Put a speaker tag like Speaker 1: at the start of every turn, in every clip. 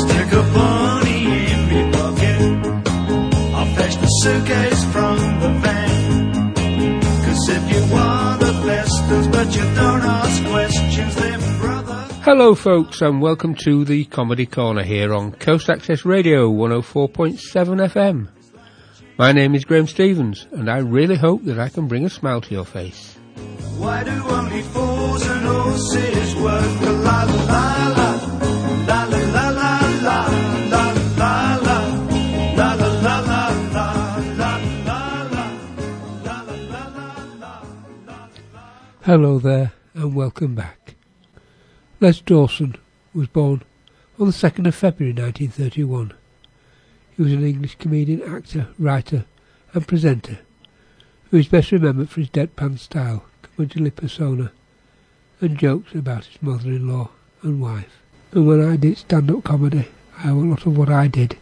Speaker 1: Stick a bunny in me pocket. I'll fetch the suitcase from the van. Cause if you want the best, but you don't ask questions, then brother.
Speaker 2: Hello, folks, and welcome to the Comedy Corner here on Coast Access Radio 104.7 FM. My name is Graham Stevens, and I really hope that I can bring a smile to your face.
Speaker 1: Why do only fools
Speaker 2: Hello there, and welcome back. Les Dawson was born on the 2nd of February 1931. He was an English comedian, actor, writer, and presenter who is best remembered for his deadpan style, curmudgeonly persona, and jokes about his mother-in-law and wife. And when I did stand-up comedy, I owe a lot of what I did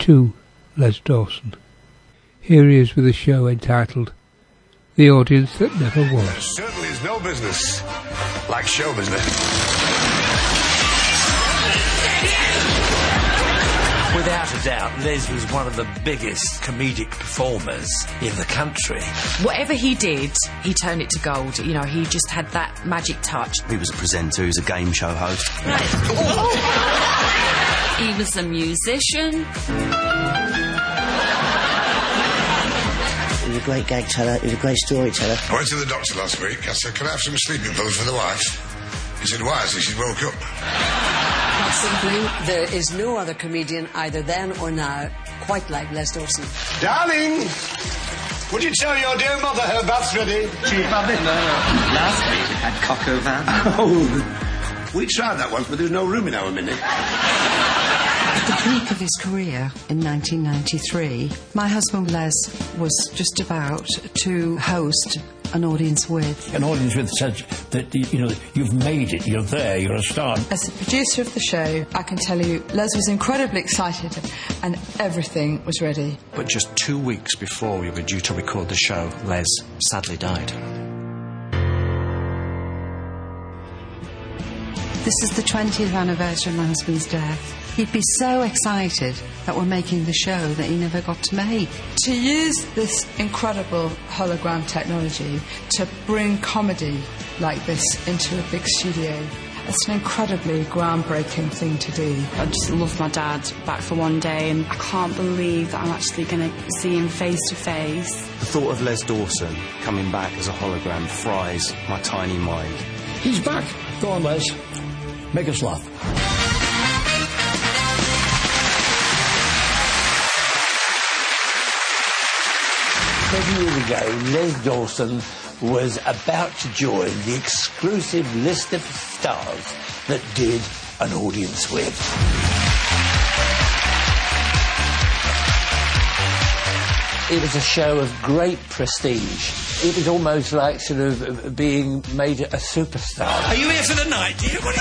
Speaker 2: to Les Dawson. Here he is with a show entitled The Audience That Never Was.
Speaker 3: certainly is no business like show business.
Speaker 4: Without a doubt, Les was one of the biggest comedic performers in the country.
Speaker 5: Whatever he did, he turned it to gold. You know, he just had that magic touch.
Speaker 6: He was a presenter, he was a game show host.
Speaker 5: He was a musician.
Speaker 7: He was a great gag teller. He was a great storyteller.
Speaker 3: I went to the doctor last week. I said, Can I have some sleeping pills for the wife? He said, Why? I said, She's woke up.
Speaker 8: Quite simply, there is no other comedian, either then or now, quite like Les Dawson.
Speaker 3: Darling, would you tell your dear mother her bath's ready?
Speaker 9: She had it last week. We had coq au vin.
Speaker 3: Oh, we tried that once, but there's no room in our mini.
Speaker 8: At the peak of his career in 1993, my husband Les was just about to host an audience with.
Speaker 10: an audience with such that you know you've made it, you're there, you're a star.
Speaker 11: As the producer of the show, I can tell you Les was incredibly excited and everything was ready.
Speaker 6: But just two weeks before we were due to record the show, Les sadly died.
Speaker 8: This is the 20th anniversary of my husband's death. He'd be so excited that we're making the show that he never got to make.
Speaker 11: To use this incredible hologram technology to bring comedy like this into a big studio, it's an incredibly groundbreaking thing to do.
Speaker 12: I just love my dad back for one day, and I can't believe that I'm actually going to see him face to face.
Speaker 6: The thought of Les Dawson coming back as a hologram fries my tiny mind.
Speaker 10: He's back. Go on, Les. Make us laugh.
Speaker 4: Seven years ago, Les Dawson was about to join the exclusive list of stars that did an audience with. It was a show of great prestige. It was almost like sort of uh, being made a superstar. Are you here for the night? Do you? What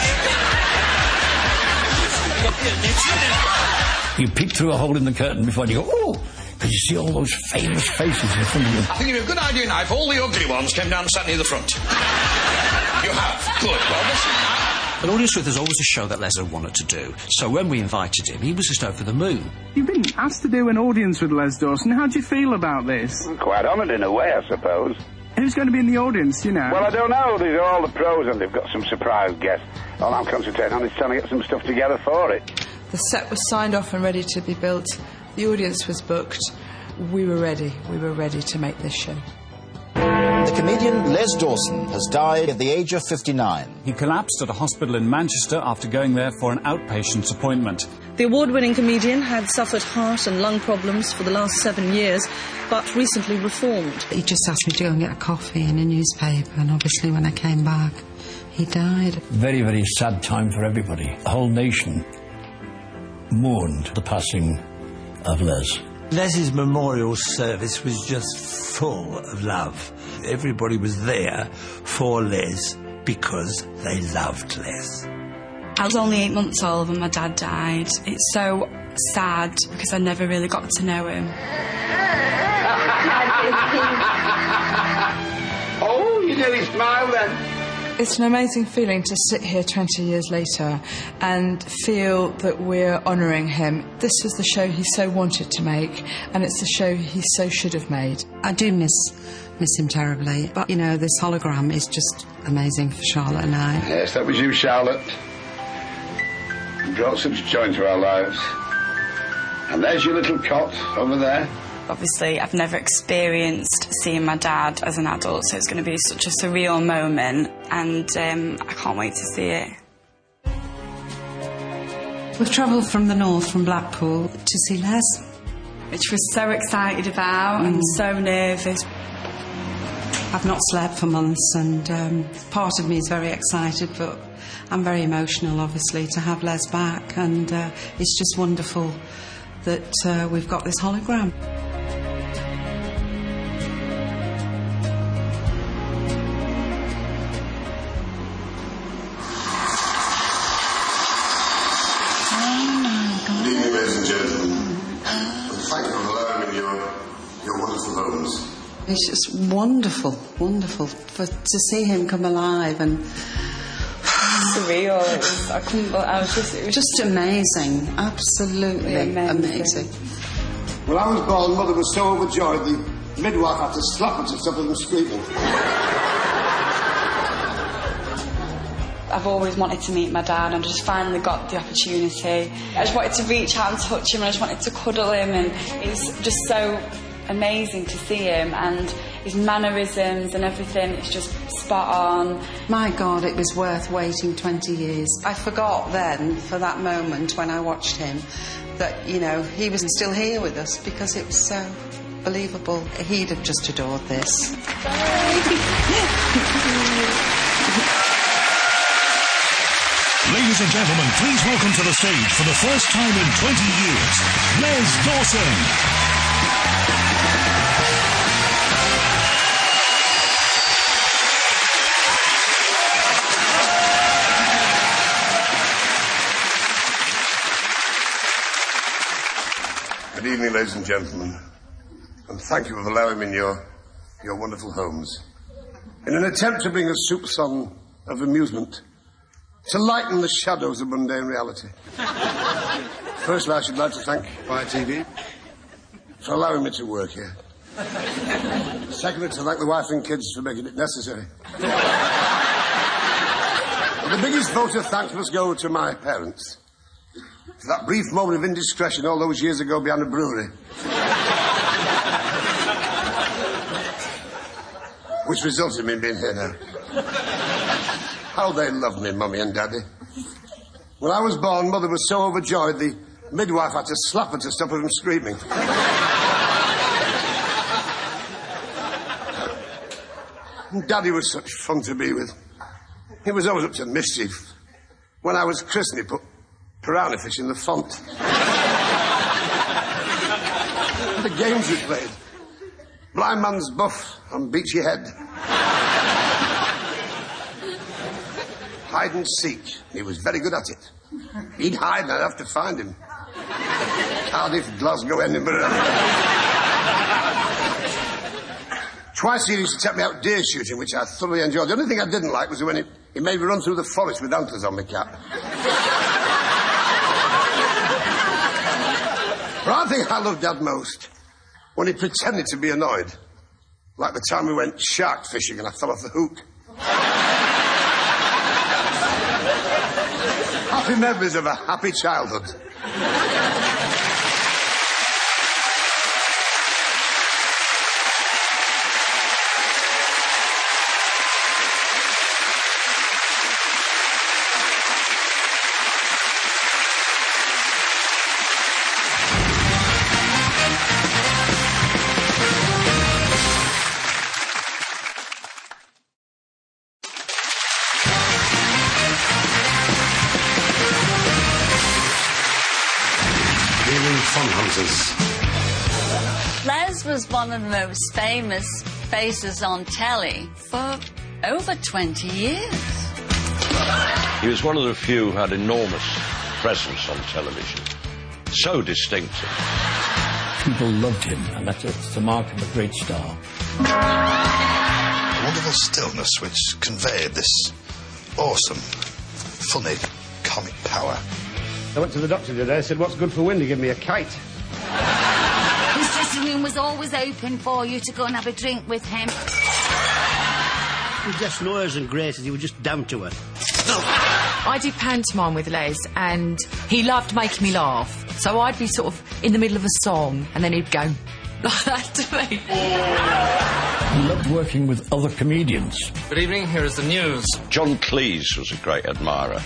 Speaker 10: You peek through a hole in the curtain before you go, oh, because you see all those famous faces in front of you.
Speaker 3: I think it'd be a good idea now if all the ugly ones came down and sat near the front. you have. Good. Well, listen.
Speaker 6: An audience with is always a show that Les had wanted to do. So when we invited him, he was just over the moon.
Speaker 13: You've been asked to do an audience with Les Dawson. How do you feel about this?
Speaker 14: Mm, quite honoured in a way, I suppose.
Speaker 13: Who's going to be in the audience, you know?
Speaker 14: Well, I don't know. These are all the pros, and they've got some surprise guests. All I'm concentrating on is trying to get some stuff together for it.
Speaker 11: The set was signed off and ready to be built. The audience was booked. We were ready. We were ready to make this show.
Speaker 15: The comedian Les Dawson has died at the age of 59.
Speaker 16: He collapsed at a hospital in Manchester after going there for an outpatient's appointment.
Speaker 17: The award winning comedian had suffered heart and lung problems for the last seven years, but recently reformed.
Speaker 8: He just asked me to go and get a coffee and a newspaper, and obviously, when I came back, he died.
Speaker 10: Very, very sad time for everybody. The whole nation mourned the passing of Les.
Speaker 4: Les's memorial service was just full of love. Everybody was there for Les because they loved Les.
Speaker 12: I was only eight months old when my dad died. It's so sad because I never really got to know him.
Speaker 14: oh, you nearly smiled then.
Speaker 11: It's an amazing feeling to sit here 20 years later and feel that we're honouring him. This was the show he so wanted to make, and it's the show he so should have made.
Speaker 8: I do miss miss him terribly, but you know, this hologram is just amazing for Charlotte and I.
Speaker 14: Yes, that was you, Charlotte. You brought such joy into our lives. And there's your little cot over there.
Speaker 12: Obviously, I've never experienced seeing my dad as an adult, so it's going to be such a surreal moment, and um, I can't wait to see it.
Speaker 8: We've travelled from the north, from Blackpool, to see Les.
Speaker 12: Which we're so excited about and so nervous.
Speaker 8: I've not slept for months, and um, part of me is very excited, but I'm very emotional, obviously, to have Les back, and uh, it's just wonderful that uh, we've got this hologram.
Speaker 3: Homes.
Speaker 8: It's just wonderful, wonderful for, to see him come alive and
Speaker 12: Surreal. It was, I couldn't. I was just. It was
Speaker 8: just amazing, absolutely
Speaker 12: amazing.
Speaker 8: amazing.
Speaker 3: When I was born, Mother was so overjoyed the midwife had to slap her to stop her from screaming.
Speaker 12: I've always wanted to meet my dad, and I just finally got the opportunity. I just wanted to reach out and touch him, and I just wanted to cuddle him, and it's just so amazing to see him and his mannerisms and everything. It's just spot on.
Speaker 8: My God, it was worth waiting 20 years. I forgot then, for that moment when I watched him, that, you know, he was still here with us because it was so believable. He'd have just adored this.
Speaker 18: Ladies and gentlemen, please welcome to the stage for the first time in 20 years, Les Dawson.
Speaker 3: Good evening, ladies and gentlemen. And thank you for allowing me in your, your wonderful homes. In an attempt to bring a soup song of amusement to lighten the shadows of mundane reality. Firstly, I should like to thank Fire TV for allowing me to work here. Secondly, to thank the wife and kids for making it necessary. The biggest vote of thanks must go to my parents. For that brief moment of indiscretion all those years ago behind a brewery. Which resulted in me being here now. How they loved me, Mummy and Daddy. When I was born, Mother was so overjoyed the midwife had to slap her to stop her from screaming. Daddy was such fun to be with. He was always up to mischief. When I was christened, he put piranha fish in the font. the games we played. Blind man's buff on Beachy Head. Hide and seek. He was very good at it. He'd hide and I'd have to find him. Cardiff, Glasgow, Edinburgh. Twice he used to take me out deer shooting, which I thoroughly enjoyed. The only thing I didn't like was when he, he made me run through the forest with antlers on my cap. I think I loved Dad most when he pretended to be annoyed. Like the time we went shark fishing and I fell off the hook. happy memories of a happy childhood.
Speaker 19: Most famous faces on telly for over 20 years.
Speaker 20: He was one of the few who had enormous presence on television. So distinctive.
Speaker 10: People loved him, and that's it's the mark of a great star.
Speaker 21: A wonderful stillness which conveyed this
Speaker 3: awesome. Funny, comic power.
Speaker 22: I went to the doctor today, I said, what's good for wind? He gave me a kite.
Speaker 21: His dressing room was always open for you to go and have a drink with him.
Speaker 7: He was just noise and graces. He was just down to earth.
Speaker 5: I did pantomime with Les, and he loved making me laugh. So I'd be sort of in the middle of a song, and then he'd go like that to me.
Speaker 10: He loved working with other comedians.
Speaker 20: Good evening, here is the news. John Cleese was a great admirer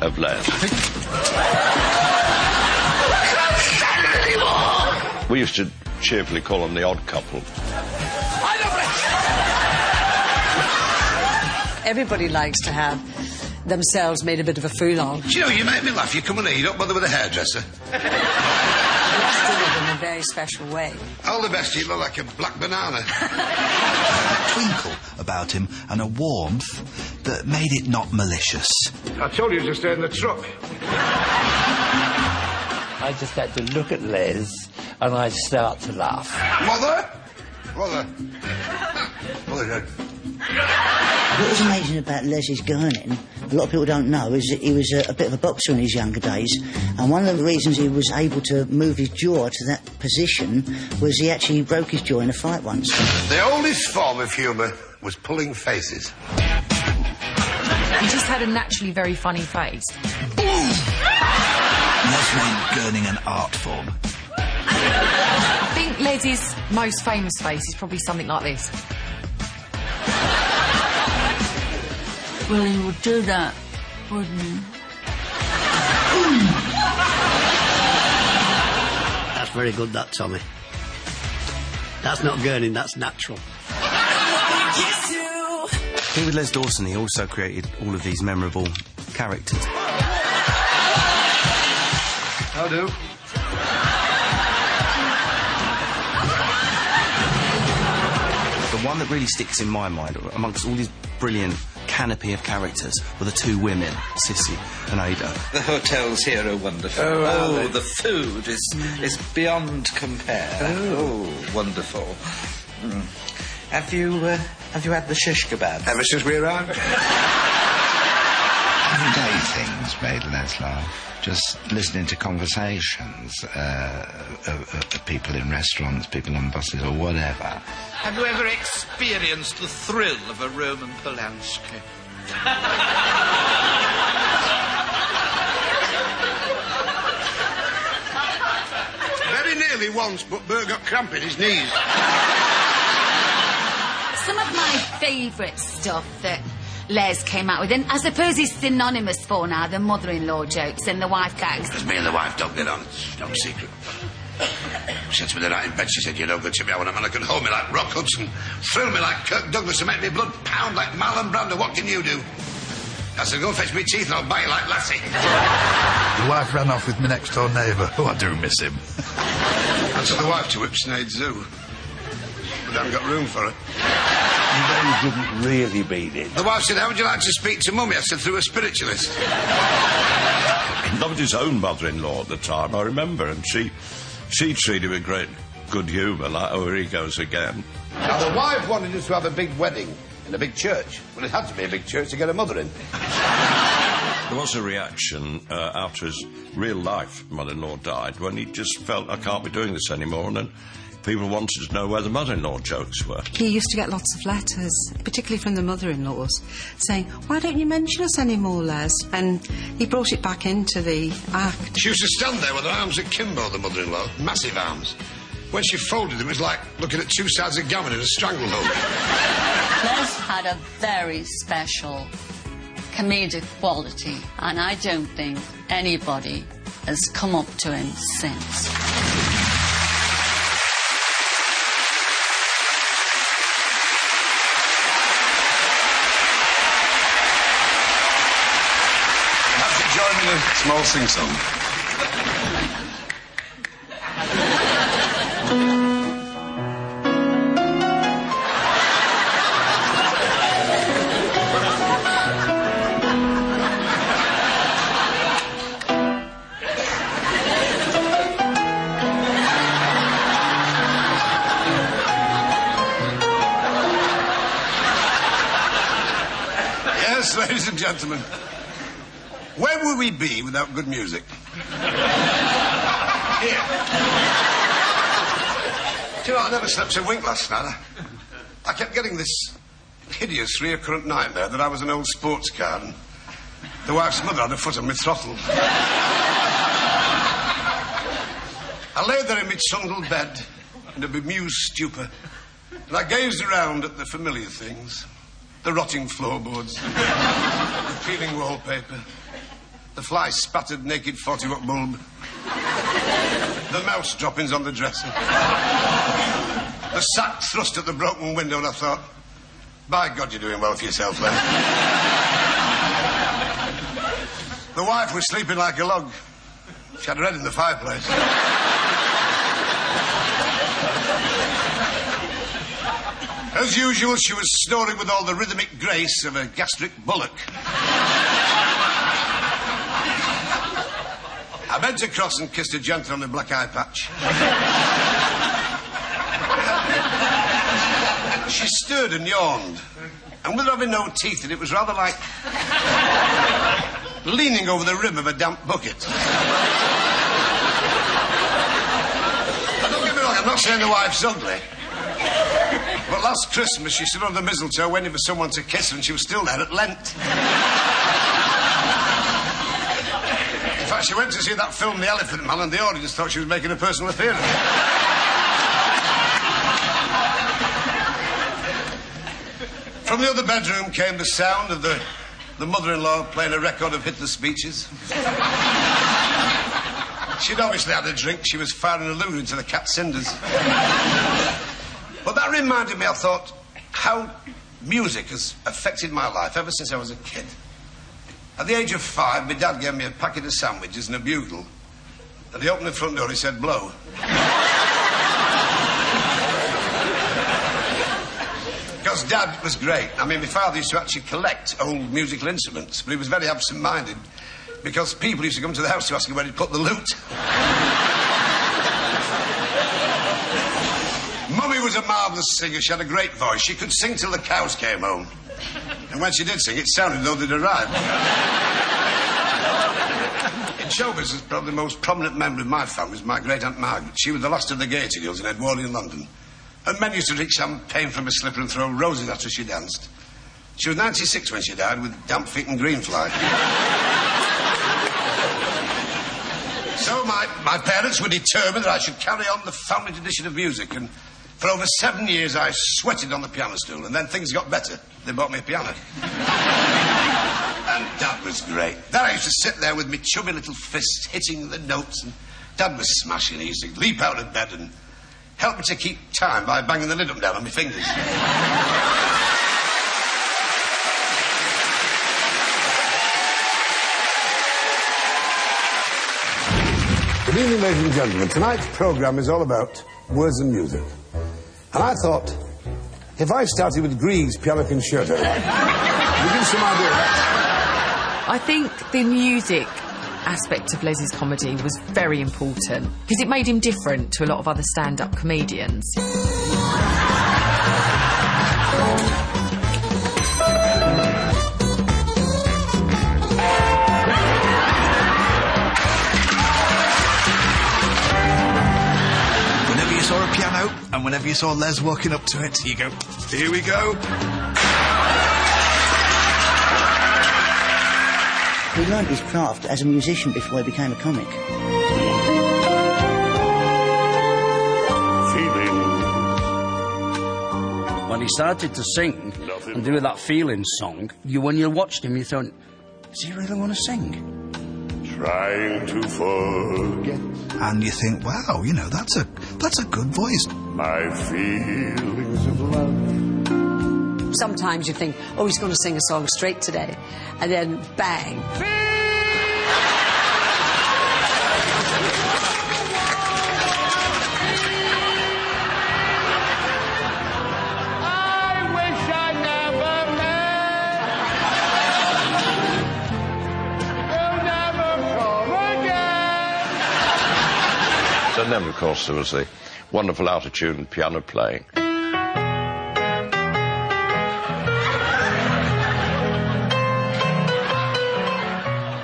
Speaker 20: of Les. we used to cheerfully call them the odd couple.
Speaker 11: Everybody likes to have themselves made a bit of a fool of.
Speaker 3: Do you know, you make me laugh. You come in here, you don't bother with a hairdresser.
Speaker 11: Just did it in a very special way.
Speaker 3: All the best, you look like a black banana.
Speaker 23: a twinkle about him and a warmth that made it not malicious.
Speaker 22: I told you to stay in the truck.
Speaker 4: I just had to look at Les and I'd start to laugh.
Speaker 3: Mother? Mother? Mother,
Speaker 7: What was amazing about Leslie's Gurning, a lot of people don't know, is that he was a, a bit of a boxer in his younger days. And one of the reasons he was able to move his jaw to that position was he actually broke his jaw in a fight once.
Speaker 3: The oldest form of humour was pulling faces.
Speaker 5: He just had a naturally very funny face.
Speaker 23: Les made gurning an art form.
Speaker 5: I think Les's most famous face is probably something like this.
Speaker 19: Well, he would do that, wouldn't he?
Speaker 7: That's very good, that, Tommy. That's not gurning, that's natural.
Speaker 6: Here with Les Dawson, he also created all of these memorable characters.
Speaker 3: How do?
Speaker 6: One that really sticks in my mind, amongst all these brilliant canopy of characters, were the two women, Cissie and Ada.
Speaker 15: The hotels here are wonderful.
Speaker 6: Oh,
Speaker 15: Oh, the food is is beyond compare. Oh, wonderful. Mm. Have you uh, have you had the shish kebab?
Speaker 3: Ever since we arrived.
Speaker 24: Everyday things made Les laugh. Just listening to conversations uh, of, of people in restaurants, people on buses, or whatever.
Speaker 15: Have you ever experienced the thrill of a Roman Polanski?
Speaker 3: Very nearly once, but Bert got cramp in his knees.
Speaker 21: Some of my favourite stuff that Les came out with, and I suppose he's synonymous for now, the mother-in-law jokes and the wife gags.
Speaker 3: Because me and the wife don't get on. It's no secret. She said to me the night in bed, she said, You're no good to me. I want a man who can hold me like Rock Hudson, thrill me like Kirk Douglas, and make me blood pound like Marlon Brando. What can you do? I said, Go fetch me teeth and I'll bite you like Lassie.
Speaker 24: The wife ran off with my next door neighbour. Oh, I do miss him.
Speaker 3: I took the wife to Whipsnade Zoo. But I haven't got room for her.
Speaker 4: You didn't really mean it.
Speaker 3: The wife said, How would you like to speak to Mummy? I said, Through a spiritualist.
Speaker 20: He loved his own mother-in-law at the time, I remember, and she, she treated him with great good humour, like, oh, here he goes again.
Speaker 3: Now, the wife wanted us to have a big wedding in a big church. Well, it had to be a big church to get her mother in.
Speaker 20: There was a reaction uh, after his real-life mother-in-law died when he just felt, I can't be doing this anymore, and then people wanted to know where the mother-in-law jokes were.
Speaker 8: He used to get lots of letters, particularly from the mother-in-laws, saying, "Why don't you mention us anymore, Les?" And he brought it back into the act.
Speaker 3: She used to stand there with her arms akimbo, the mother-in-law, massive arms. When she folded them, it was like looking at two sides of gammon in a stranglehold.
Speaker 19: Les had a very special comedic quality, and I don't think anybody has come up to him since.
Speaker 3: Perhaps you join gentlemen, where would we be without good music? Here. Do you know, I never slept a wink last night. I, kept getting this hideous recurrent nightmare that I was an old sports car and the wife's mother had a foot on my throttle. I lay there in my trundle bed in a bemused stupor, and I gazed around at the familiar things the rotting floorboards, the peeling wallpaper, the fly spattered naked 40 watt bulb, the mouse droppings on the dresser, the sack thrust at the broken window, and I thought, by God, you're doing well for yourself there. the wife was sleeping like a log. She had her head in the fireplace. As usual, she was snoring with all the rhythmic grace of a gastric bullock. I bent across and kissed her gently on the black eye patch. she stirred and yawned. And with her having no teeth, it was rather like leaning over the rim of a damp bucket. Don't get me wrong, I'm not saying the wife's ugly. But last Christmas, she stood on the mistletoe waiting for someone to kiss her, and she was still there at Lent. In fact, she went to see that film, The Elephant Man, and the audience thought she was making a personal appearance. From the other bedroom came the sound of the, the mother in law playing a record of Hitler's speeches. She'd obviously had a drink. She was firing a loo into the cat cinders. But that reminded me, I thought, how music has affected my life ever since I was a kid. At the age of five, my dad gave me a packet of sandwiches and a bugle. And he opened the front door he said, blow. Because Dad was great. I mean, my father used to actually collect old musical instruments, but he was very absent minded because people used to come to the house to ask him where he'd put the loot. Mummy was a marvellous singer. She had a great voice. She could sing till the cows came home. And when she did sing, it sounded though they'd arrived. In show business, probably the most prominent member of my family was my great Aunt Margaret. She was the last of the Gaiety girls in Edwardian London. And men used to drink champagne from a slipper and throw roses at her she danced. She was 96 when she died with damp feet and green fly. so my, my parents were determined that I should carry on the family tradition of music. And for over seven years, I sweated on the piano stool. And then things got better. They bought me a piano. and Dad was great. Then I used to sit there with my chubby little fists hitting the notes. And Dad was smashing. He used to leap out of bed and help me to keep time by banging the lid up down on my fingers. Good evening, ladies and gentlemen. Tonight's programme is all about words and music. And I thought, if I started with Grieg's Piano Concerto, give you some idea.
Speaker 5: I think the music aspect of Les's comedy was very important because it made him different to a lot of other stand up comedians.
Speaker 23: And whenever you saw Les walking up to it, you go, here we go.
Speaker 7: He learned his craft as a musician before he became a comic.
Speaker 25: When he started to sing and do that feeling song, you when you watched him, you thought, does he really want to sing?
Speaker 3: Trying to forget
Speaker 23: And you think, wow, you know, that's a that's a good voice.
Speaker 3: My feelings of love.
Speaker 26: Sometimes you think, oh, he's going to sing a song straight today. And then bang.
Speaker 20: And then, of course, there was the wonderful out-of-tune piano playing.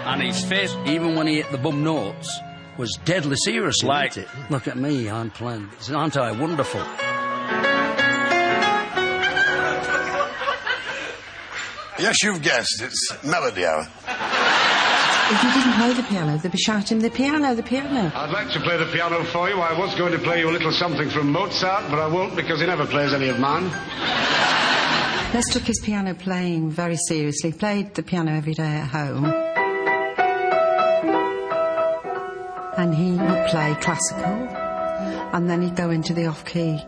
Speaker 25: And his face, even when he hit the bum notes, was deadly serious. Like, it? look at me, I'm playing. Aren't I wonderful?
Speaker 3: Yes, you've guessed. It's Melody Hour.
Speaker 8: If you didn't play the piano, they'd be shouting, the piano, the piano.
Speaker 27: I'd like to play the piano for you. I was going to play you a little something from Mozart, but I won't because he never plays any of mine.
Speaker 8: Les took his piano playing very seriously, played the piano every day at home. And he would play classical, and then he'd go into the off key.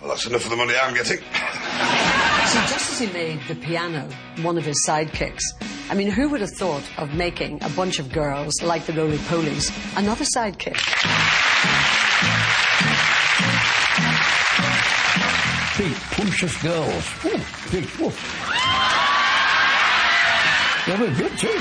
Speaker 3: Well, that's enough of the money I'm getting.
Speaker 26: So just as he made the piano one of his sidekicks, I mean, who would have thought of making a bunch of girls like the Roly Polys another sidekick?
Speaker 10: Big, punchless girls. Ooh, big, ooh. They were good too.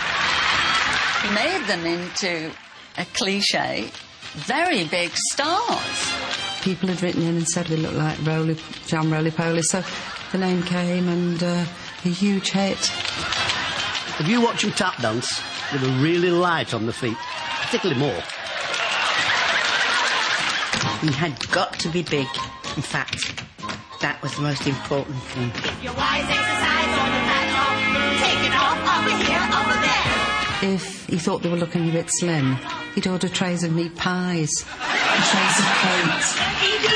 Speaker 19: He made them into a cliche, very big stars.
Speaker 8: People had written in and said we looked like Roly, John Roly Poly, so the name came and uh, a huge hit.
Speaker 28: If you watch them tap dance, they were really light on the feet, particularly more.
Speaker 7: He had got to be big. In fact, that was the most important thing.
Speaker 29: Your wise exercise on the platform. Take it off over here, over there.
Speaker 8: If he thought they were looking a bit slim, he'd order trays of meat pies and trays of cakes.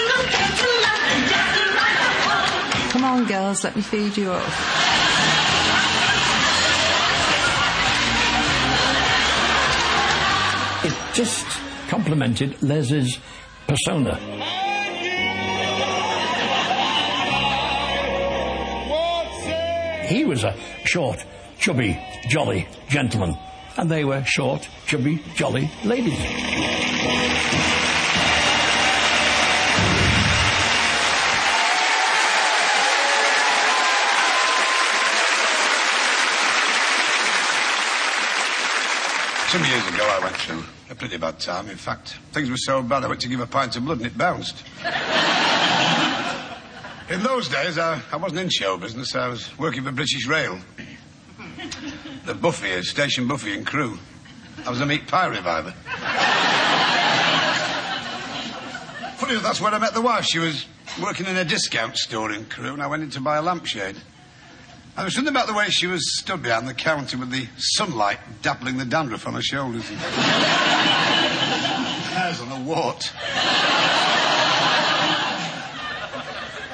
Speaker 8: On, girls, let me feed you up.
Speaker 10: It just complemented Les's persona. He was a short, chubby, jolly gentleman, and they were short, chubby, jolly ladies.
Speaker 3: Some years ago, I went through a pretty bad time. In fact, things were so bad I went to give a pint of blood and it bounced. in those days, I, I wasn't in show business. I was working for British Rail. The Buffy, Station Buffy and Crewe. I was a meat pie reviver. Funny enough, that's where I met the wife. She was working in a discount store in Crewe, and I went in to buy a lampshade. There was something about the way she was stood behind the counter with the sunlight dappling the dandruff on her shoulders hairs on a wart.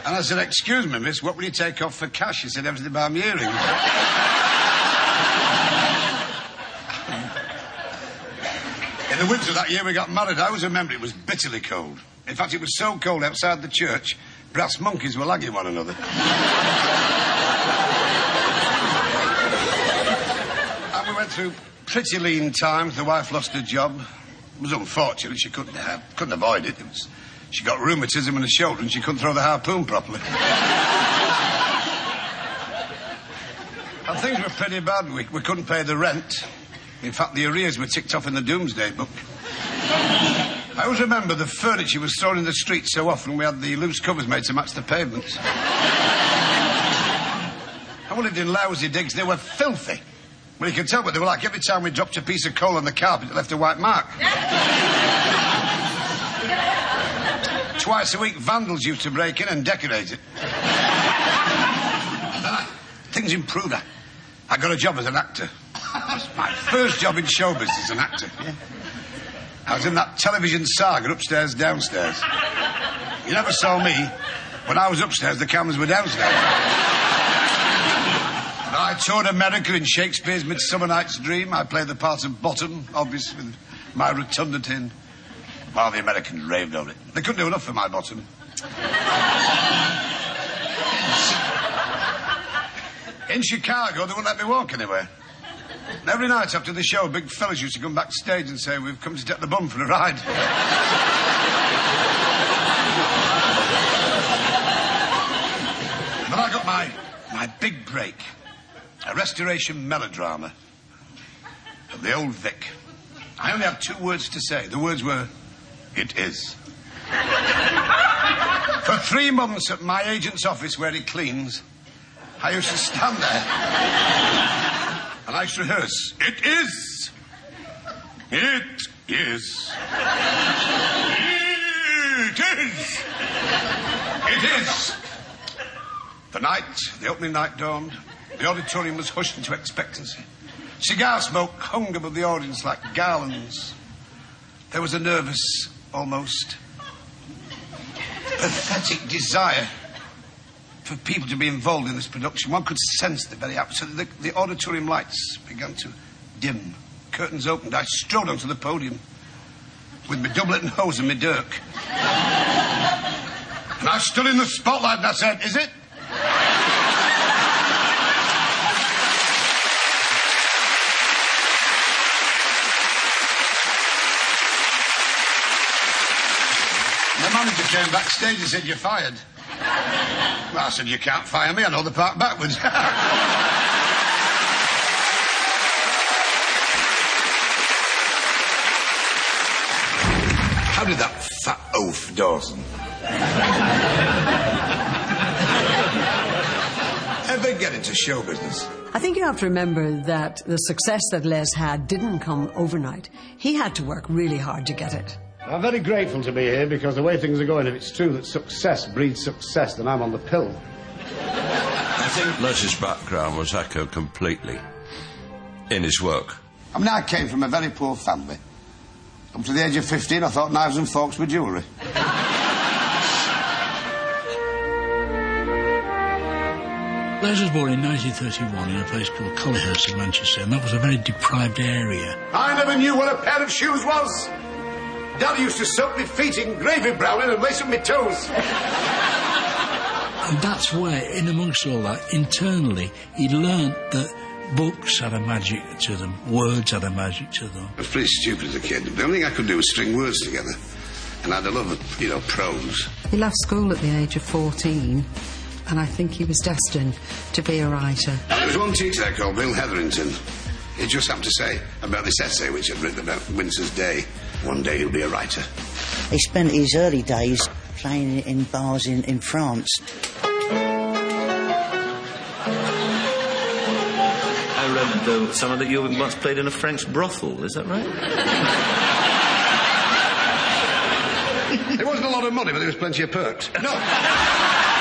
Speaker 3: And I said, Excuse me, miss, what will you take off for cash? She said, Everything by my earrings. In the winter of that year we got married, I always remember it was bitterly cold. In fact, it was so cold outside the church, brass monkeys were lagging one another. and we went through pretty lean times. The wife lost her job. It was unfortunate. She couldn't, uh, couldn't avoid it. it was, she got rheumatism in her shoulder and she couldn't throw the harpoon properly. and things were pretty bad. We, we couldn't pay the rent. In fact, the arrears were ticked off in the doomsday book. I always remember the furniture was thrown in the street so often we had the loose covers made to match the pavements. I lived in lousy digs. They were filthy. Well, you could tell what they were like. Every time we dropped a piece of coal on the carpet, it left a white mark. Twice a week, vandals used to break in and decorate it. Ah, Things improved. I, I got a job as an actor. My first job in show business as an actor. Yeah. I was in that television saga upstairs, downstairs. You never saw me. When I was upstairs, the cameras were downstairs. I toured America in Shakespeare's Midsummer Night's Dream. I played the part of Bottom, obviously, with my rotundity. Well, the Americans raved over it. They couldn't do enough for my bottom. In Chicago, they wouldn't let me walk anywhere. And every night after the show, big fellas used to come backstage and say, We've come to take the bum for a ride. but I got my, my big break a restoration melodrama of the old Vic. I only have two words to say. The words were, It is. For three months at my agent's office where he cleans, I used to stand there. and I used to rehearse. It is. It is. It is. It is. The night, the opening night dawned. The auditorium was hushed into expectancy. Cigar smoke hung above the audience like garlands. There was a nervous, almost pathetic desire for people to be involved in this production. One could sense the very atmosphere. The, the auditorium lights began to dim. Curtains opened. I strode onto the podium with my doublet and hose and my dirk. And I stood in the spotlight and I said, Is it? The came backstage and said, You're fired. Well, I said, You can't fire me. I know the part backwards. How did that fat oaf Dawson ever get into show business?
Speaker 30: I think you have to remember that the success that Les had didn't come overnight. He had to work really hard to get it.
Speaker 31: I'm very grateful to be here because the way things are going, if it's true that success breeds success, then I'm on the pill.
Speaker 20: I think Les's background was echoed completely in his work.
Speaker 3: I mean, I came from a very poor family. Up to the age of 15, I thought knives and forks were jewellery.
Speaker 32: Les was born in 1931 in a place called Collyhurst in Manchester, and that was a very deprived area.
Speaker 3: I never knew what a pair of shoes was. Daddy used to soak my feet in gravy browning and lace up my toes.
Speaker 32: And that's where, in amongst all that, internally, he learnt that books had a magic to them, words had a magic to them.
Speaker 3: I was pretty stupid as a kid. The only thing I could do was string words together. And I had a love of, you know, prose.
Speaker 8: He left school at the age of 14, and I think he was destined to be a writer.
Speaker 3: There was one teacher there called Bill Hetherington. He just happened to say about this essay which I'd written about Winter's Day. One day he'll be a writer.
Speaker 7: He spent his early days playing in bars in, in France.
Speaker 15: I read uh, somewhere that you once played in a French brothel. Is that right?
Speaker 3: There wasn't a lot of money, but there was plenty of perks. No.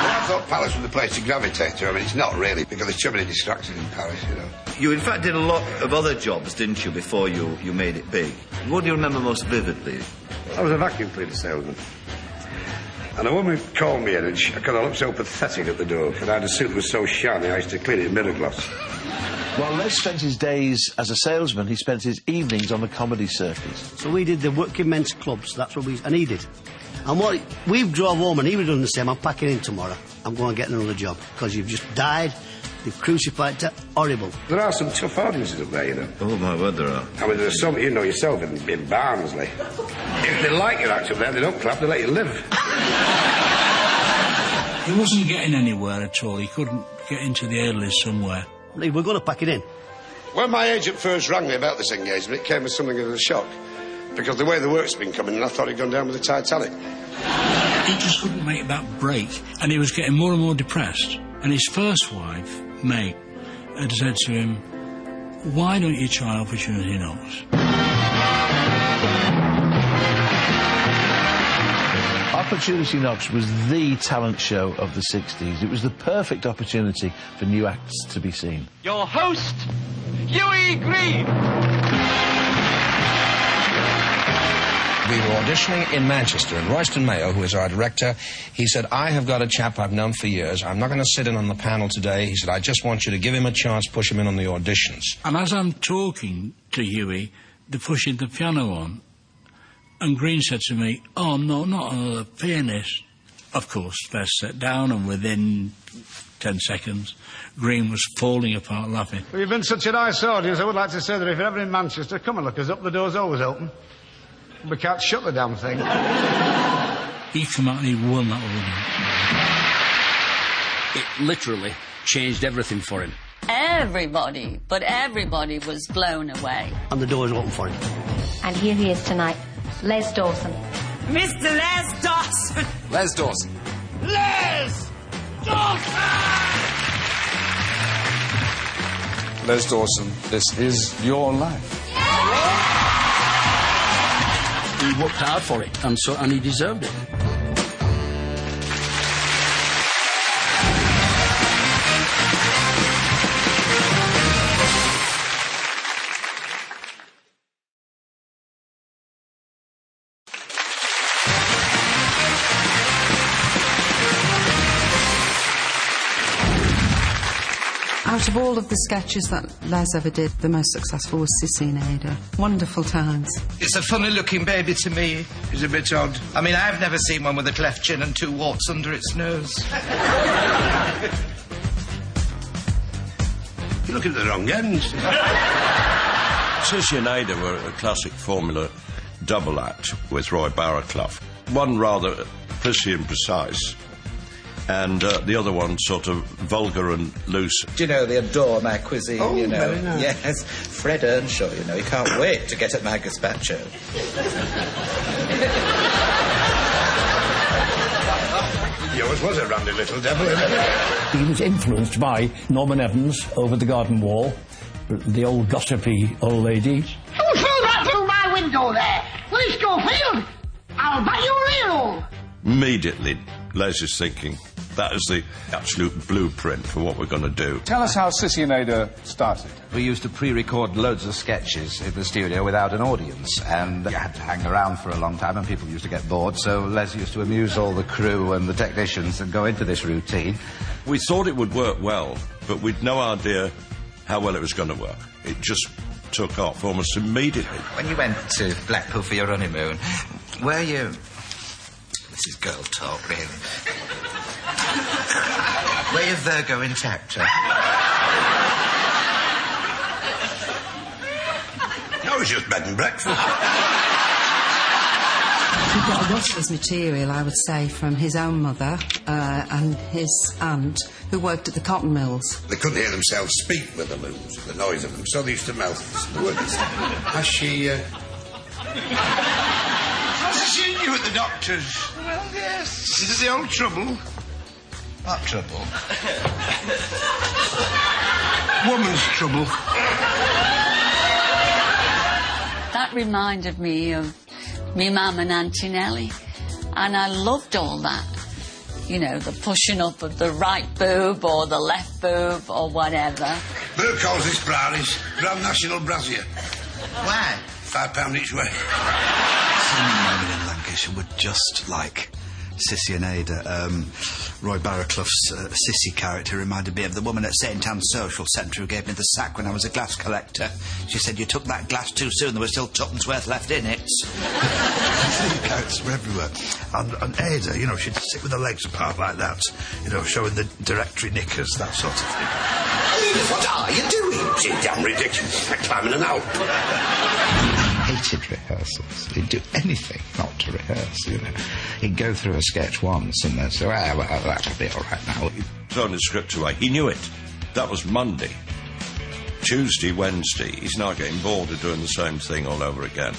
Speaker 3: Well, I thought Paris was the place to gravitate to. I mean, it's not really, because there's too many distractions in Paris, you know.
Speaker 15: You, in fact, did a lot of other jobs, didn't you, before you, you made it big? What do you remember most vividly?
Speaker 3: I was a vacuum cleaner salesman. And a woman called me in, and she, because I looked so pathetic at the door, and I had a suit that was so shiny, I used to clean it in mirror glass.
Speaker 33: While Les spent his days as a salesman, he spent his evenings on the comedy circuit.
Speaker 28: So we did the working men's clubs. That's what we and he did. And what we've drove home, and he was doing the same. I'm packing in tomorrow. I'm going to get another job because you've just died. They've crucified you. Horrible.
Speaker 3: There are some tough audiences up there, you know.
Speaker 15: Oh, my word, there are.
Speaker 3: I mean, there's some, you know yourself, in, in Barnsley. If they like your act up there, they don't clap, they let you live.
Speaker 32: He wasn't getting anywhere at all. He couldn't get into the A-list somewhere.
Speaker 28: Lee, we're going to pack it in.
Speaker 3: When my agent first rang me about this engagement, it came as something of a shock. Because the way the work's been coming, and I thought he'd gone down with the Titanic.
Speaker 32: He just couldn't make that break, and he was getting more and more depressed. And his first wife, Meg, had said to him, Why don't you try Opportunity Knocks?
Speaker 33: Opportunity Knocks was the talent show of the 60s. It was the perfect opportunity for new acts to be seen.
Speaker 34: Your host, Hughie Green.
Speaker 16: We were auditioning in Manchester, and Royston Mayoh, who is our director, he said, I have got a chap I've known for years. I'm not going to sit in on the panel today. He said, I just want you to give him a chance, push him in on the auditions.
Speaker 32: And as I'm talking to Hughie, they're pushing the piano on. And Green said to me, Oh, no, not another pianist. Of course, Les sat down, and within 10 seconds, Green was falling apart laughing.
Speaker 31: Well, you've been such a nice audience, I would like to say that if you're ever in Manchester, come and look us up. The door's always open. We can't shut the damn thing.
Speaker 32: He come out and he won that audition.
Speaker 35: It literally changed everything for him.
Speaker 19: Everybody, but everybody was blown away.
Speaker 28: And the door's open for him.
Speaker 36: And here he is tonight, Les Dawson.
Speaker 34: Mr. Les Dawson.
Speaker 37: Les Dawson.
Speaker 34: Les Dawson!
Speaker 38: Les Dawson, this is your life.
Speaker 25: He worked hard for it, and so and he deserved it.
Speaker 8: Out of all of the sketches that Les ever did, the most successful was Cissie and Ada. Wonderful times.
Speaker 15: It's a funny looking baby to me. It's a bit odd. I mean, I've never seen one with a cleft chin and two warts under its nose.
Speaker 3: You're looking at the wrong end.
Speaker 20: Cissie and Ada were a classic Formula double act with Roy Barraclough. One rather prissy and precise, and uh, the other one sort of vulgar and loose.
Speaker 15: Do you know they adore my cuisine?
Speaker 20: Oh,
Speaker 15: you know,
Speaker 20: very nice.
Speaker 15: yes. Fred Earnshaw, you know, he can't wait to get at my gazpacho.
Speaker 3: Yours was a randy little devil, isn't it?
Speaker 32: He was influenced by Norman Evans over the garden wall, the old gossipy old lady.
Speaker 29: Who threw that through my window there? Willie Schofield? I'll bet you're real.
Speaker 20: Immediately, Les is thinking that is the absolute blueprint for what we're going to do.
Speaker 38: Tell us how Cissie and Ada started.
Speaker 24: We used to pre-record loads of sketches in the studio without an audience, and you had to hang around for a long time, and people used to get bored. So Les used to amuse all the crew and the technicians and go into this routine.
Speaker 20: We thought it would work well, but we'd no idea how well it was going to work. It just took off almost immediately.
Speaker 15: When you went to Blackpool for your honeymoon, were you. This is girl talk, really. Were you Virgo intact?
Speaker 3: I was just bed and breakfast.
Speaker 8: He got a lot of his material, I would say, from his own mother uh, and his aunt, who worked at the cotton mills.
Speaker 3: They couldn't hear themselves speak with the looms, the noise of them, so they used to mouth the words. Has she, uh... Has she seen you at the doctor's? Well, yes. This is it the old trouble?
Speaker 15: What trouble?
Speaker 3: Woman's trouble.
Speaker 19: That reminded me of me mum and Auntie Nellie. And I loved all that. You know, the pushing up of the right boob or the left boob or whatever.
Speaker 3: Bill calls this Brownies Grand National Brassiere.
Speaker 15: Why?
Speaker 3: Five pound each way.
Speaker 23: Some women in Lancashire were just like Cissie and Ada. Um, Roy Barraclough's uh, Cissie character reminded me of the woman at St Anne's Social Centre who gave me the sack when I was a glass collector. She said, You took that glass too soon, there was still tuppence worth left in it.
Speaker 39: The characters were everywhere. And, and Ada, you know, she'd sit with her legs apart like that, you know, showing the directory knickers, that sort of thing.
Speaker 3: Edith, what are you doing? She's damn ridiculous. Like climbing an Alp.
Speaker 24: He hated rehearsals. He'd do anything not to rehearse, you know. He'd go through a sketch once and then say, ah, well, that'll be all right now.
Speaker 20: He'd thrown the script away. He knew it. That was Monday. Tuesday, Wednesday, he's now getting bored of doing the same thing all over again.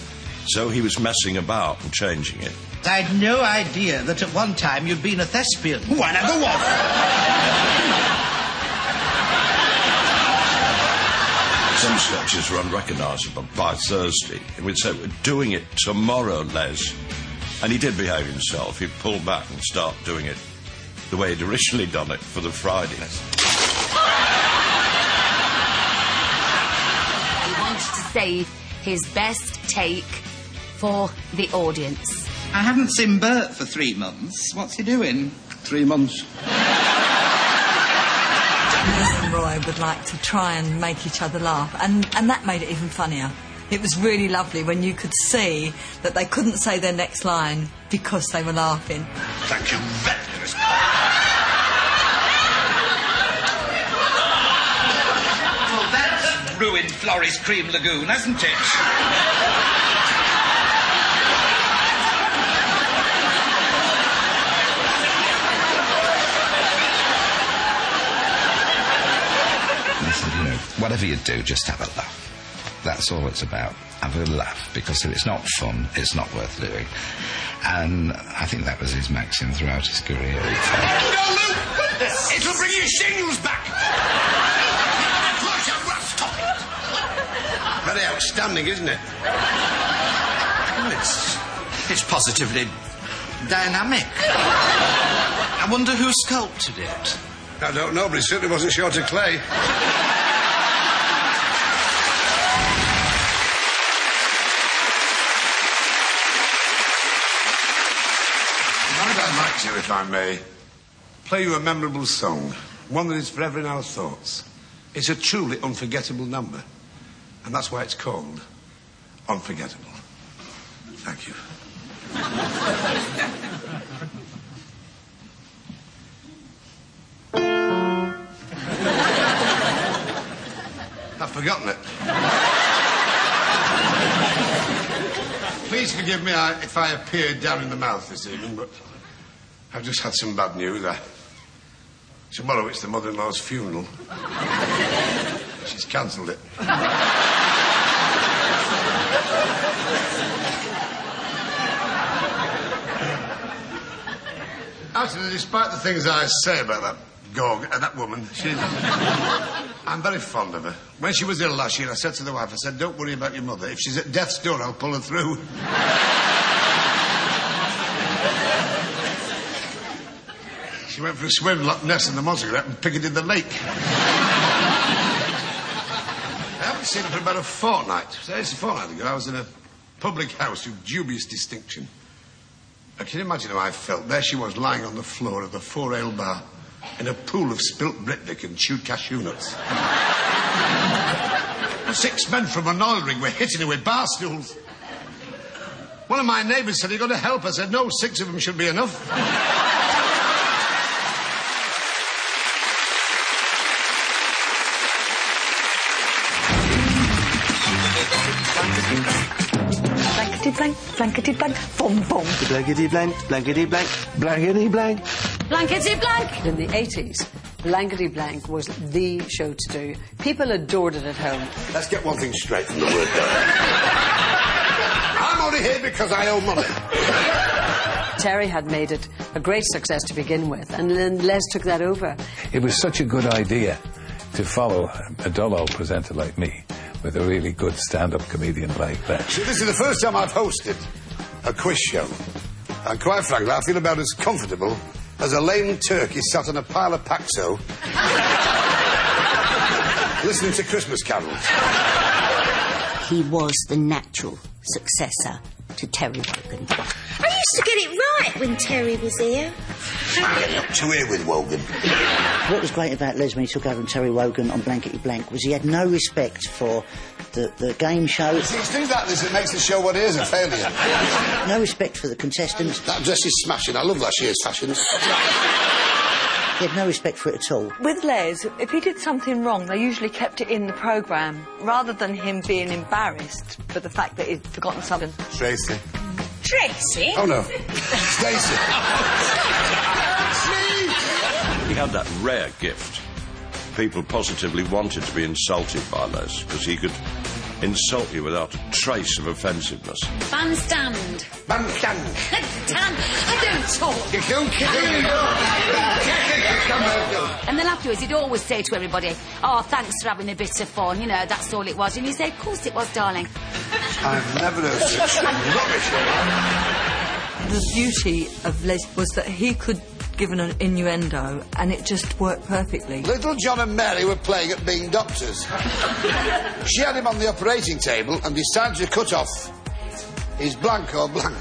Speaker 20: So he was messing about and changing it.
Speaker 15: I'd no idea that at one time you'd been a thespian.
Speaker 3: One of the one.
Speaker 20: Some sketches were unrecognisable by Thursday. We'd say, We're doing it tomorrow, Les. And he did behave himself. He'd pull back and start doing it the way he'd originally done it for the Fridays.
Speaker 5: He wanted to save his best take for the audience.
Speaker 15: I haven't seen Bert for three months. What's he doing?
Speaker 3: Three months.
Speaker 40: Les Roy would like to try and make each other laugh, and, and that made it even funnier. It was really lovely when you could see that they couldn't say their next line because they were laughing.
Speaker 3: Thank you very much.
Speaker 15: Well, that's ruined Florrie's Cream Lagoon, hasn't it?
Speaker 24: He said, you know, whatever you do, just have a laugh. That's all it's about. Have a laugh, because if it's not fun, it's not worth doing. And I think that was his maxim throughout his career.
Speaker 3: It'll bring your shingles back. Flush a rust outstanding, isn't it?
Speaker 15: Well, it's, it's positively dynamic. I wonder who sculpted it.
Speaker 3: I don't know, but it certainly wasn't short of clay. Might I'd like to, if I may, play you a memorable song, one that is forever in our thoughts. It's a truly unforgettable number, and that's why it's called Unforgettable. Thank you. I've forgotten it. Please forgive me if I appeared down in the mouth this evening, but I've just had some bad news. I, tomorrow it's the mother-in-law's funeral. She's cancelled it. Actually, despite the things I say about that gog, uh, that woman, she, I'm very fond of her. When she was ill last year, I said to the wife, I said, don't worry about your mother. If she's at death's door, I'll pull her through. She went for a swim Loch Ness in the Mosgret and Piccadilly Lake. I haven't seen her for about a fortnight. It's a fortnight ago. I was in a public house of dubious distinction. I can imagine how I felt. There she was, lying on the floor of the Four Ale Bar in a pool of spilt Britvic and chewed cashew nuts. Six men from an oil rig were hitting her with bar stools. One of my neighbours said, Are you going to help? I said, No, six of them should be enough.
Speaker 6: Blank, blankety blank, boom boom.
Speaker 7: Blankety blank, blankety blank, blankety blank.
Speaker 6: Blankety blank.
Speaker 8: In the 80s, Blankety Blank was the show to do. People adored it at home.
Speaker 3: Let's get one thing straight from the word go. I'm only here because I owe money.
Speaker 8: Terry had made it a great success to begin with, and then Les took that over.
Speaker 23: It was such a good idea to follow a dull old presenter like me with a really good stand-up comedian like that.
Speaker 3: See, this is the first time I've hosted a quiz show. And quite frankly, I feel about as comfortable as a lame turkey sat on a pile of Paxo listening to Christmas carols.
Speaker 36: He was the natural successor to Terry Wogan.
Speaker 41: I used to get it right when Terry was here.
Speaker 3: Up To here with Wogan.
Speaker 7: What was great about Les when he took over from Terry Wogan on Blankety Blank was he had no respect for the, the game show,
Speaker 3: See, it's things like this that makes the show what it is, a failure.
Speaker 7: no respect for the contestants.
Speaker 3: That dress is smashing. I love last year's fashions.
Speaker 7: He had no respect for it at all.
Speaker 40: With Les, if he did something wrong, they usually kept it in the programme rather than him being embarrassed for the fact that he'd forgotten something.
Speaker 3: Tracy.
Speaker 41: Tracy?
Speaker 3: Oh, no. Stacy.
Speaker 20: He had that rare gift. People positively wanted to be insulted by Les because he could insult you without a trace of offensiveness.
Speaker 42: Bandstand.
Speaker 3: Bandstand.
Speaker 42: Dan, I don't talk.
Speaker 3: You don't
Speaker 21: And then afterwards, he'd always say to everybody, Oh, thanks for having a bit of fun, you know, that's all it was. And he'd say, Of course it was, darling.
Speaker 3: I've never heard such rubbish.
Speaker 40: The beauty of Les was that he could give an innuendo and it just worked perfectly.
Speaker 3: Little John and Mary were playing at being doctors. she had him on the operating table and decided to cut off his blank or blank.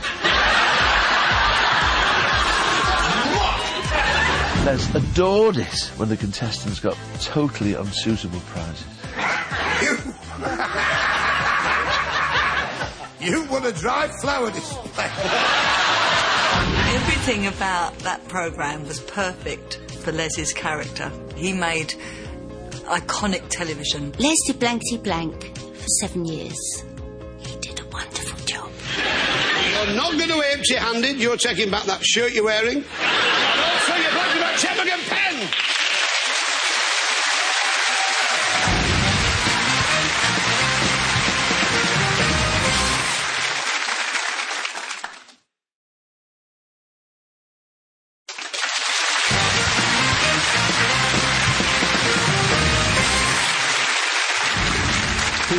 Speaker 33: Les adored it when the contestants got totally unsuitable prizes.
Speaker 3: You want a dry flower display?
Speaker 40: Everything about that programme was perfect for Les's character. He made iconic television.
Speaker 36: Leslie Blankety Blank for seven years. He did a wonderful job.
Speaker 3: You're not going to empty handed. You're taking back that shirt you're wearing. And also, you're blanking that checkbook and pen.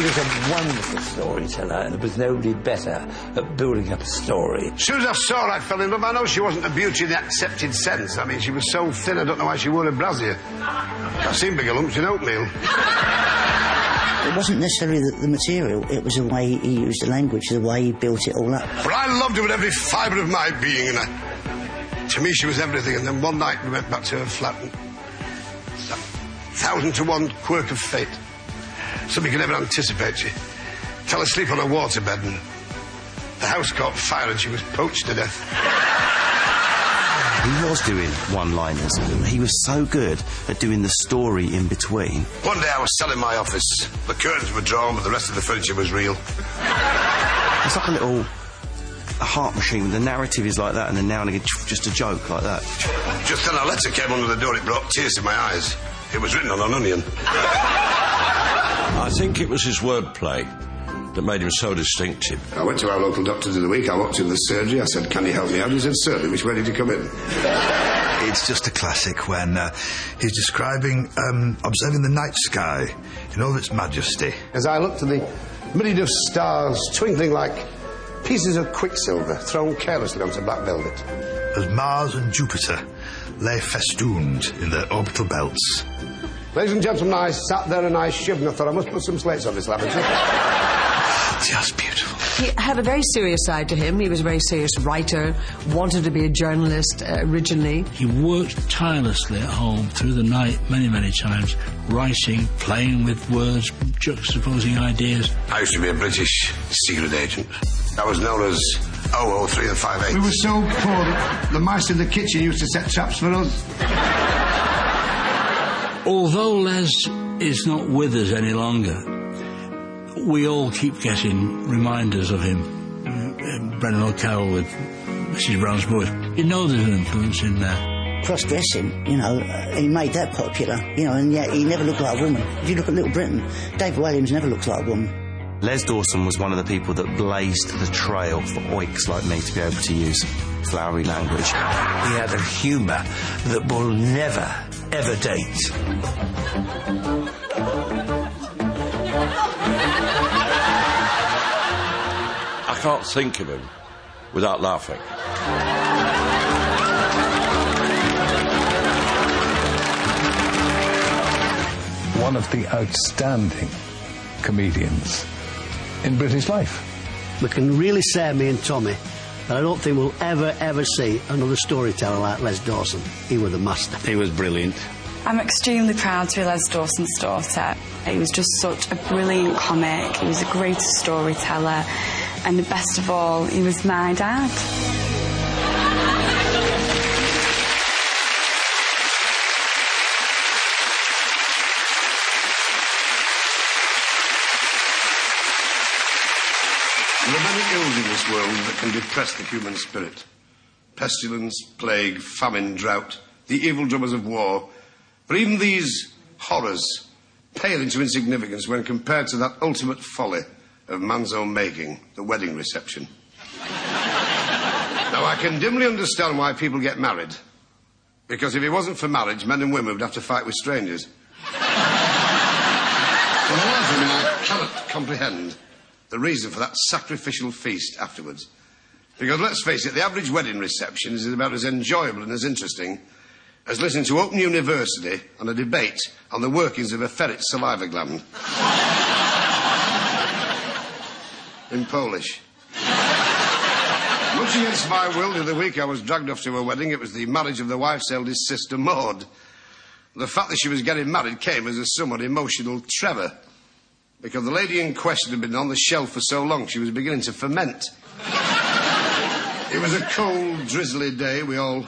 Speaker 4: Was a wonderful storyteller, and there was nobody better at building up a story.
Speaker 3: As soon as I saw her, I fell in love. I know she wasn't a beauty in the accepted sense. I mean, she was so thin, I don't know why she wore a brassiere. I've seen bigger lumps in oatmeal.
Speaker 7: It wasn't necessarily the, the material, it was the way he used the language, the way he built it all up.
Speaker 3: But I loved her with every fibre of my being, and I, to me she was everything. And then one night we went back to her flat, and that thousand to one quirk of fate, something you could never anticipate. She fell asleep on a waterbed, and the house caught fire, and she was poached to death.
Speaker 6: He was doing one-liners. He was so good at doing the story in between.
Speaker 3: One day I was selling my office. The curtains were drawn, but the rest of the furniture was real.
Speaker 6: It's like a little a heart machine. The narrative is like that, and then now and again, just a joke like that.
Speaker 3: Just then a letter came under the door. It brought tears to my eyes. It was written on an onion.
Speaker 20: I think it was his wordplay that made him so distinctive.
Speaker 3: I went to our local doctor the week. I walked in the surgery. I said, Can you help me out? He said, Certainly. Which way did you come in?
Speaker 23: It's just a classic when uh, he's describing um, observing the night sky in all its majesty.
Speaker 3: As I looked at the myriad of stars twinkling like pieces of quicksilver thrown carelessly onto black velvet.
Speaker 23: As Mars and Jupiter lay festooned in their orbital belts.
Speaker 3: Ladies and gentlemen, I sat there and I shivered and I thought I must put some slates on this lavatory.
Speaker 23: Just beautiful.
Speaker 8: He had a very serious side to him. He was a very serious writer, wanted to be a journalist uh, originally.
Speaker 32: He worked tirelessly at home through the night many, many times, writing, playing with words, juxtaposing ideas.
Speaker 3: I used to be a British secret agent. I was known as 003 and 58. We were so poor that the mice in the kitchen used to set traps for us.
Speaker 32: Although Les is not with us any longer, we all keep getting reminders of him. Uh, Brendan O'Carroll with Mrs. Brown's Boys. You know there's an influence in there.
Speaker 7: Cross dressing, you know, uh, he made that popular, you know, and yet he never looked like a woman. If you look at Little Britain, David Walliams never looks like a woman.
Speaker 6: Les Dawson was one of the people that blazed the trail for oiks like me to be able to use flowery language.
Speaker 4: He had a humour that will never, ever date.
Speaker 20: I can't think of him without laughing.
Speaker 43: One of the outstanding comedians in British life.
Speaker 28: We can really say, me and Tommy, that I don't think we'll ever, ever see another storyteller like Les Dawson. He was the master.
Speaker 16: He was brilliant.
Speaker 12: I'm extremely proud to be Les Dawson's daughter. He was just such a brilliant comic. He was a great storyteller. And the best of all, he was my dad.
Speaker 3: In this world that can depress the human spirit. Pestilence, plague, famine, drought, the evil drummers of war. But even these horrors pale into insignificance when compared to that ultimate folly of man's own making, the wedding reception. now, I can dimly understand why people get married. Because if it wasn't for marriage, men and women would have to fight with strangers. but alas, I mean, I cannot comprehend the reason for that sacrificial feast afterwards. Because let's face it, the average wedding reception is about as enjoyable and as interesting as listening to Open University on a debate on the workings of a ferret's saliva gland. In Polish. Much against my will, the other week I was dragged off to a wedding. It was the marriage of the wife's eldest sister, Maud. The fact that she was getting married came as a somewhat emotional tremor. Because the lady in question had been on the shelf for so long, she was beginning to ferment. it was a cold, drizzly day. We all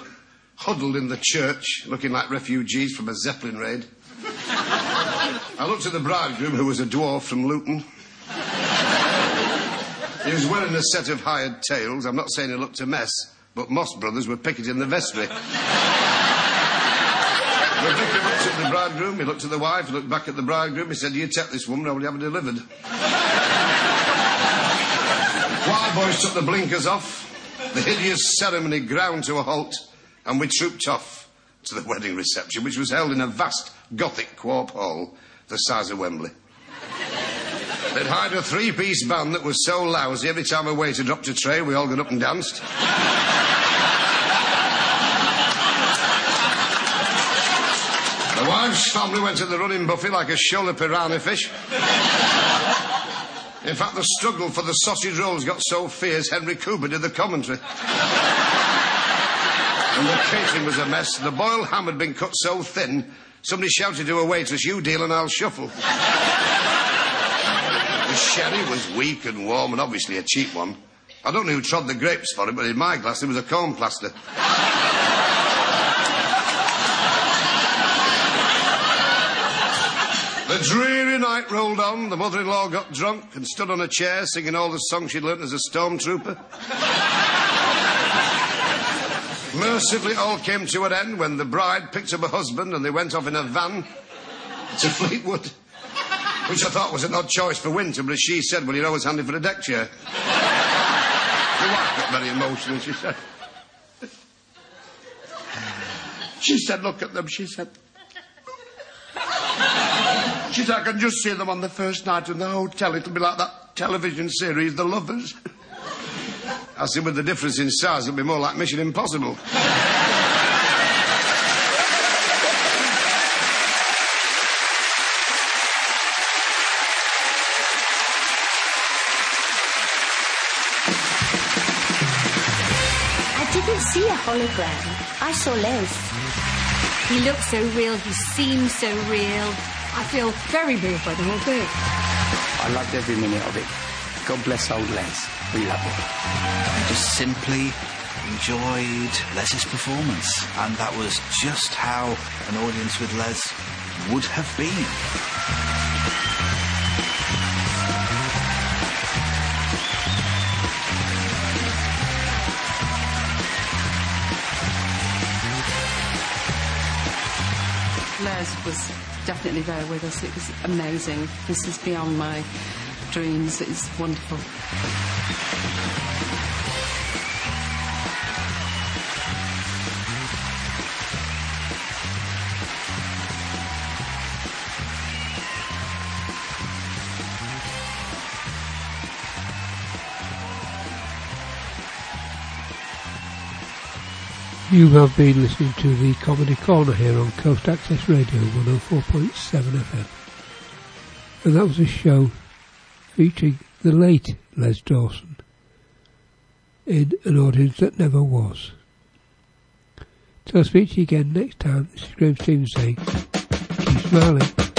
Speaker 3: huddled in the church, looking like refugees from a Zeppelin raid. I looked at the bridegroom, who was a dwarf from Luton. He was wearing a set of hired tails. I'm not saying he looked a mess, but Moss Brothers were picketing the vestry. Vicar looked at the bridegroom, he looked at the wife, he looked back at the bridegroom, he said, You take this woman, I will have her delivered. Choir boys took the blinkers off, the hideous ceremony ground to a halt, and we trooped off to the wedding reception, which was held in a vast Gothic quarp hall the size of Wembley. They'd hired a three-piece band that was so lousy, every time a waiter dropped a tray, we all got up and danced. The wife's family went to the running buffet like a shoal of piranha fish. In fact, the struggle for the sausage rolls got so fierce, Henry Cooper did the commentary. and the catering was a mess. The boiled ham had been cut so thin, somebody shouted to a waitress, You deal and I'll shuffle. the sherry was weak and warm and obviously a cheap one. I don't know who trod the grapes for it, but in my glass it was a corn plaster. Dreary night rolled on. The mother-in-law got drunk and stood on a chair singing all the songs she'd learnt as a stormtrooper. Mercifully, all came to an end when the bride picked up her husband and they went off in a van to Fleetwood, which I thought was an odd choice for winter, but as she said, well, you're always handy for a deck chair. The wife got very emotional. She said, she said, look at them. She said, she said, I can just see them on the first night in the hotel. It'll be like that television series, The Lovers. I said, with the difference in size, it'll be more like Mission Impossible.
Speaker 36: I didn't see a hologram. I saw Les.
Speaker 21: He looked so real, he seemed so real. I feel very moved by the whole thing.
Speaker 16: I loved every minute of it. God bless old Les. We love him.
Speaker 23: I just simply enjoyed Les's performance, and that was just how an audience with Les would have been.
Speaker 8: Les was definitely there with us. It was amazing. This is beyond my dreams. It's wonderful.
Speaker 2: You have been listening to the Comedy Corner here on Coast Access Radio 104.7 FM. And that was a show featuring the late Les Dawson in an audience that never was. So I'll speak to you again next time. This is Graham Stevens saying, keep smiling.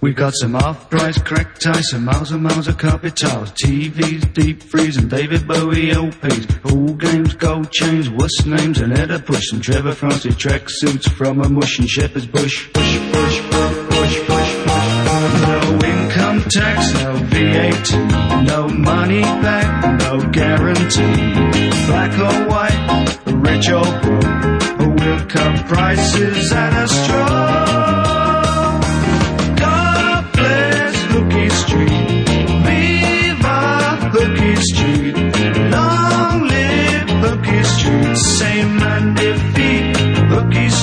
Speaker 1: We've got some off-price crack ties, some miles and miles of carpet tiles, TVs, deep freeze, and David Bowie LPs, pool games, gold chains, worst names, and Edda Push, and Trevor Francis track suits from a mush and Shepherd's Bush. Push, push, push, push, push, push. No income tax, no VAT, no money back, no guarantee. Black or white, rich or poor, we'll cut prices at a straw.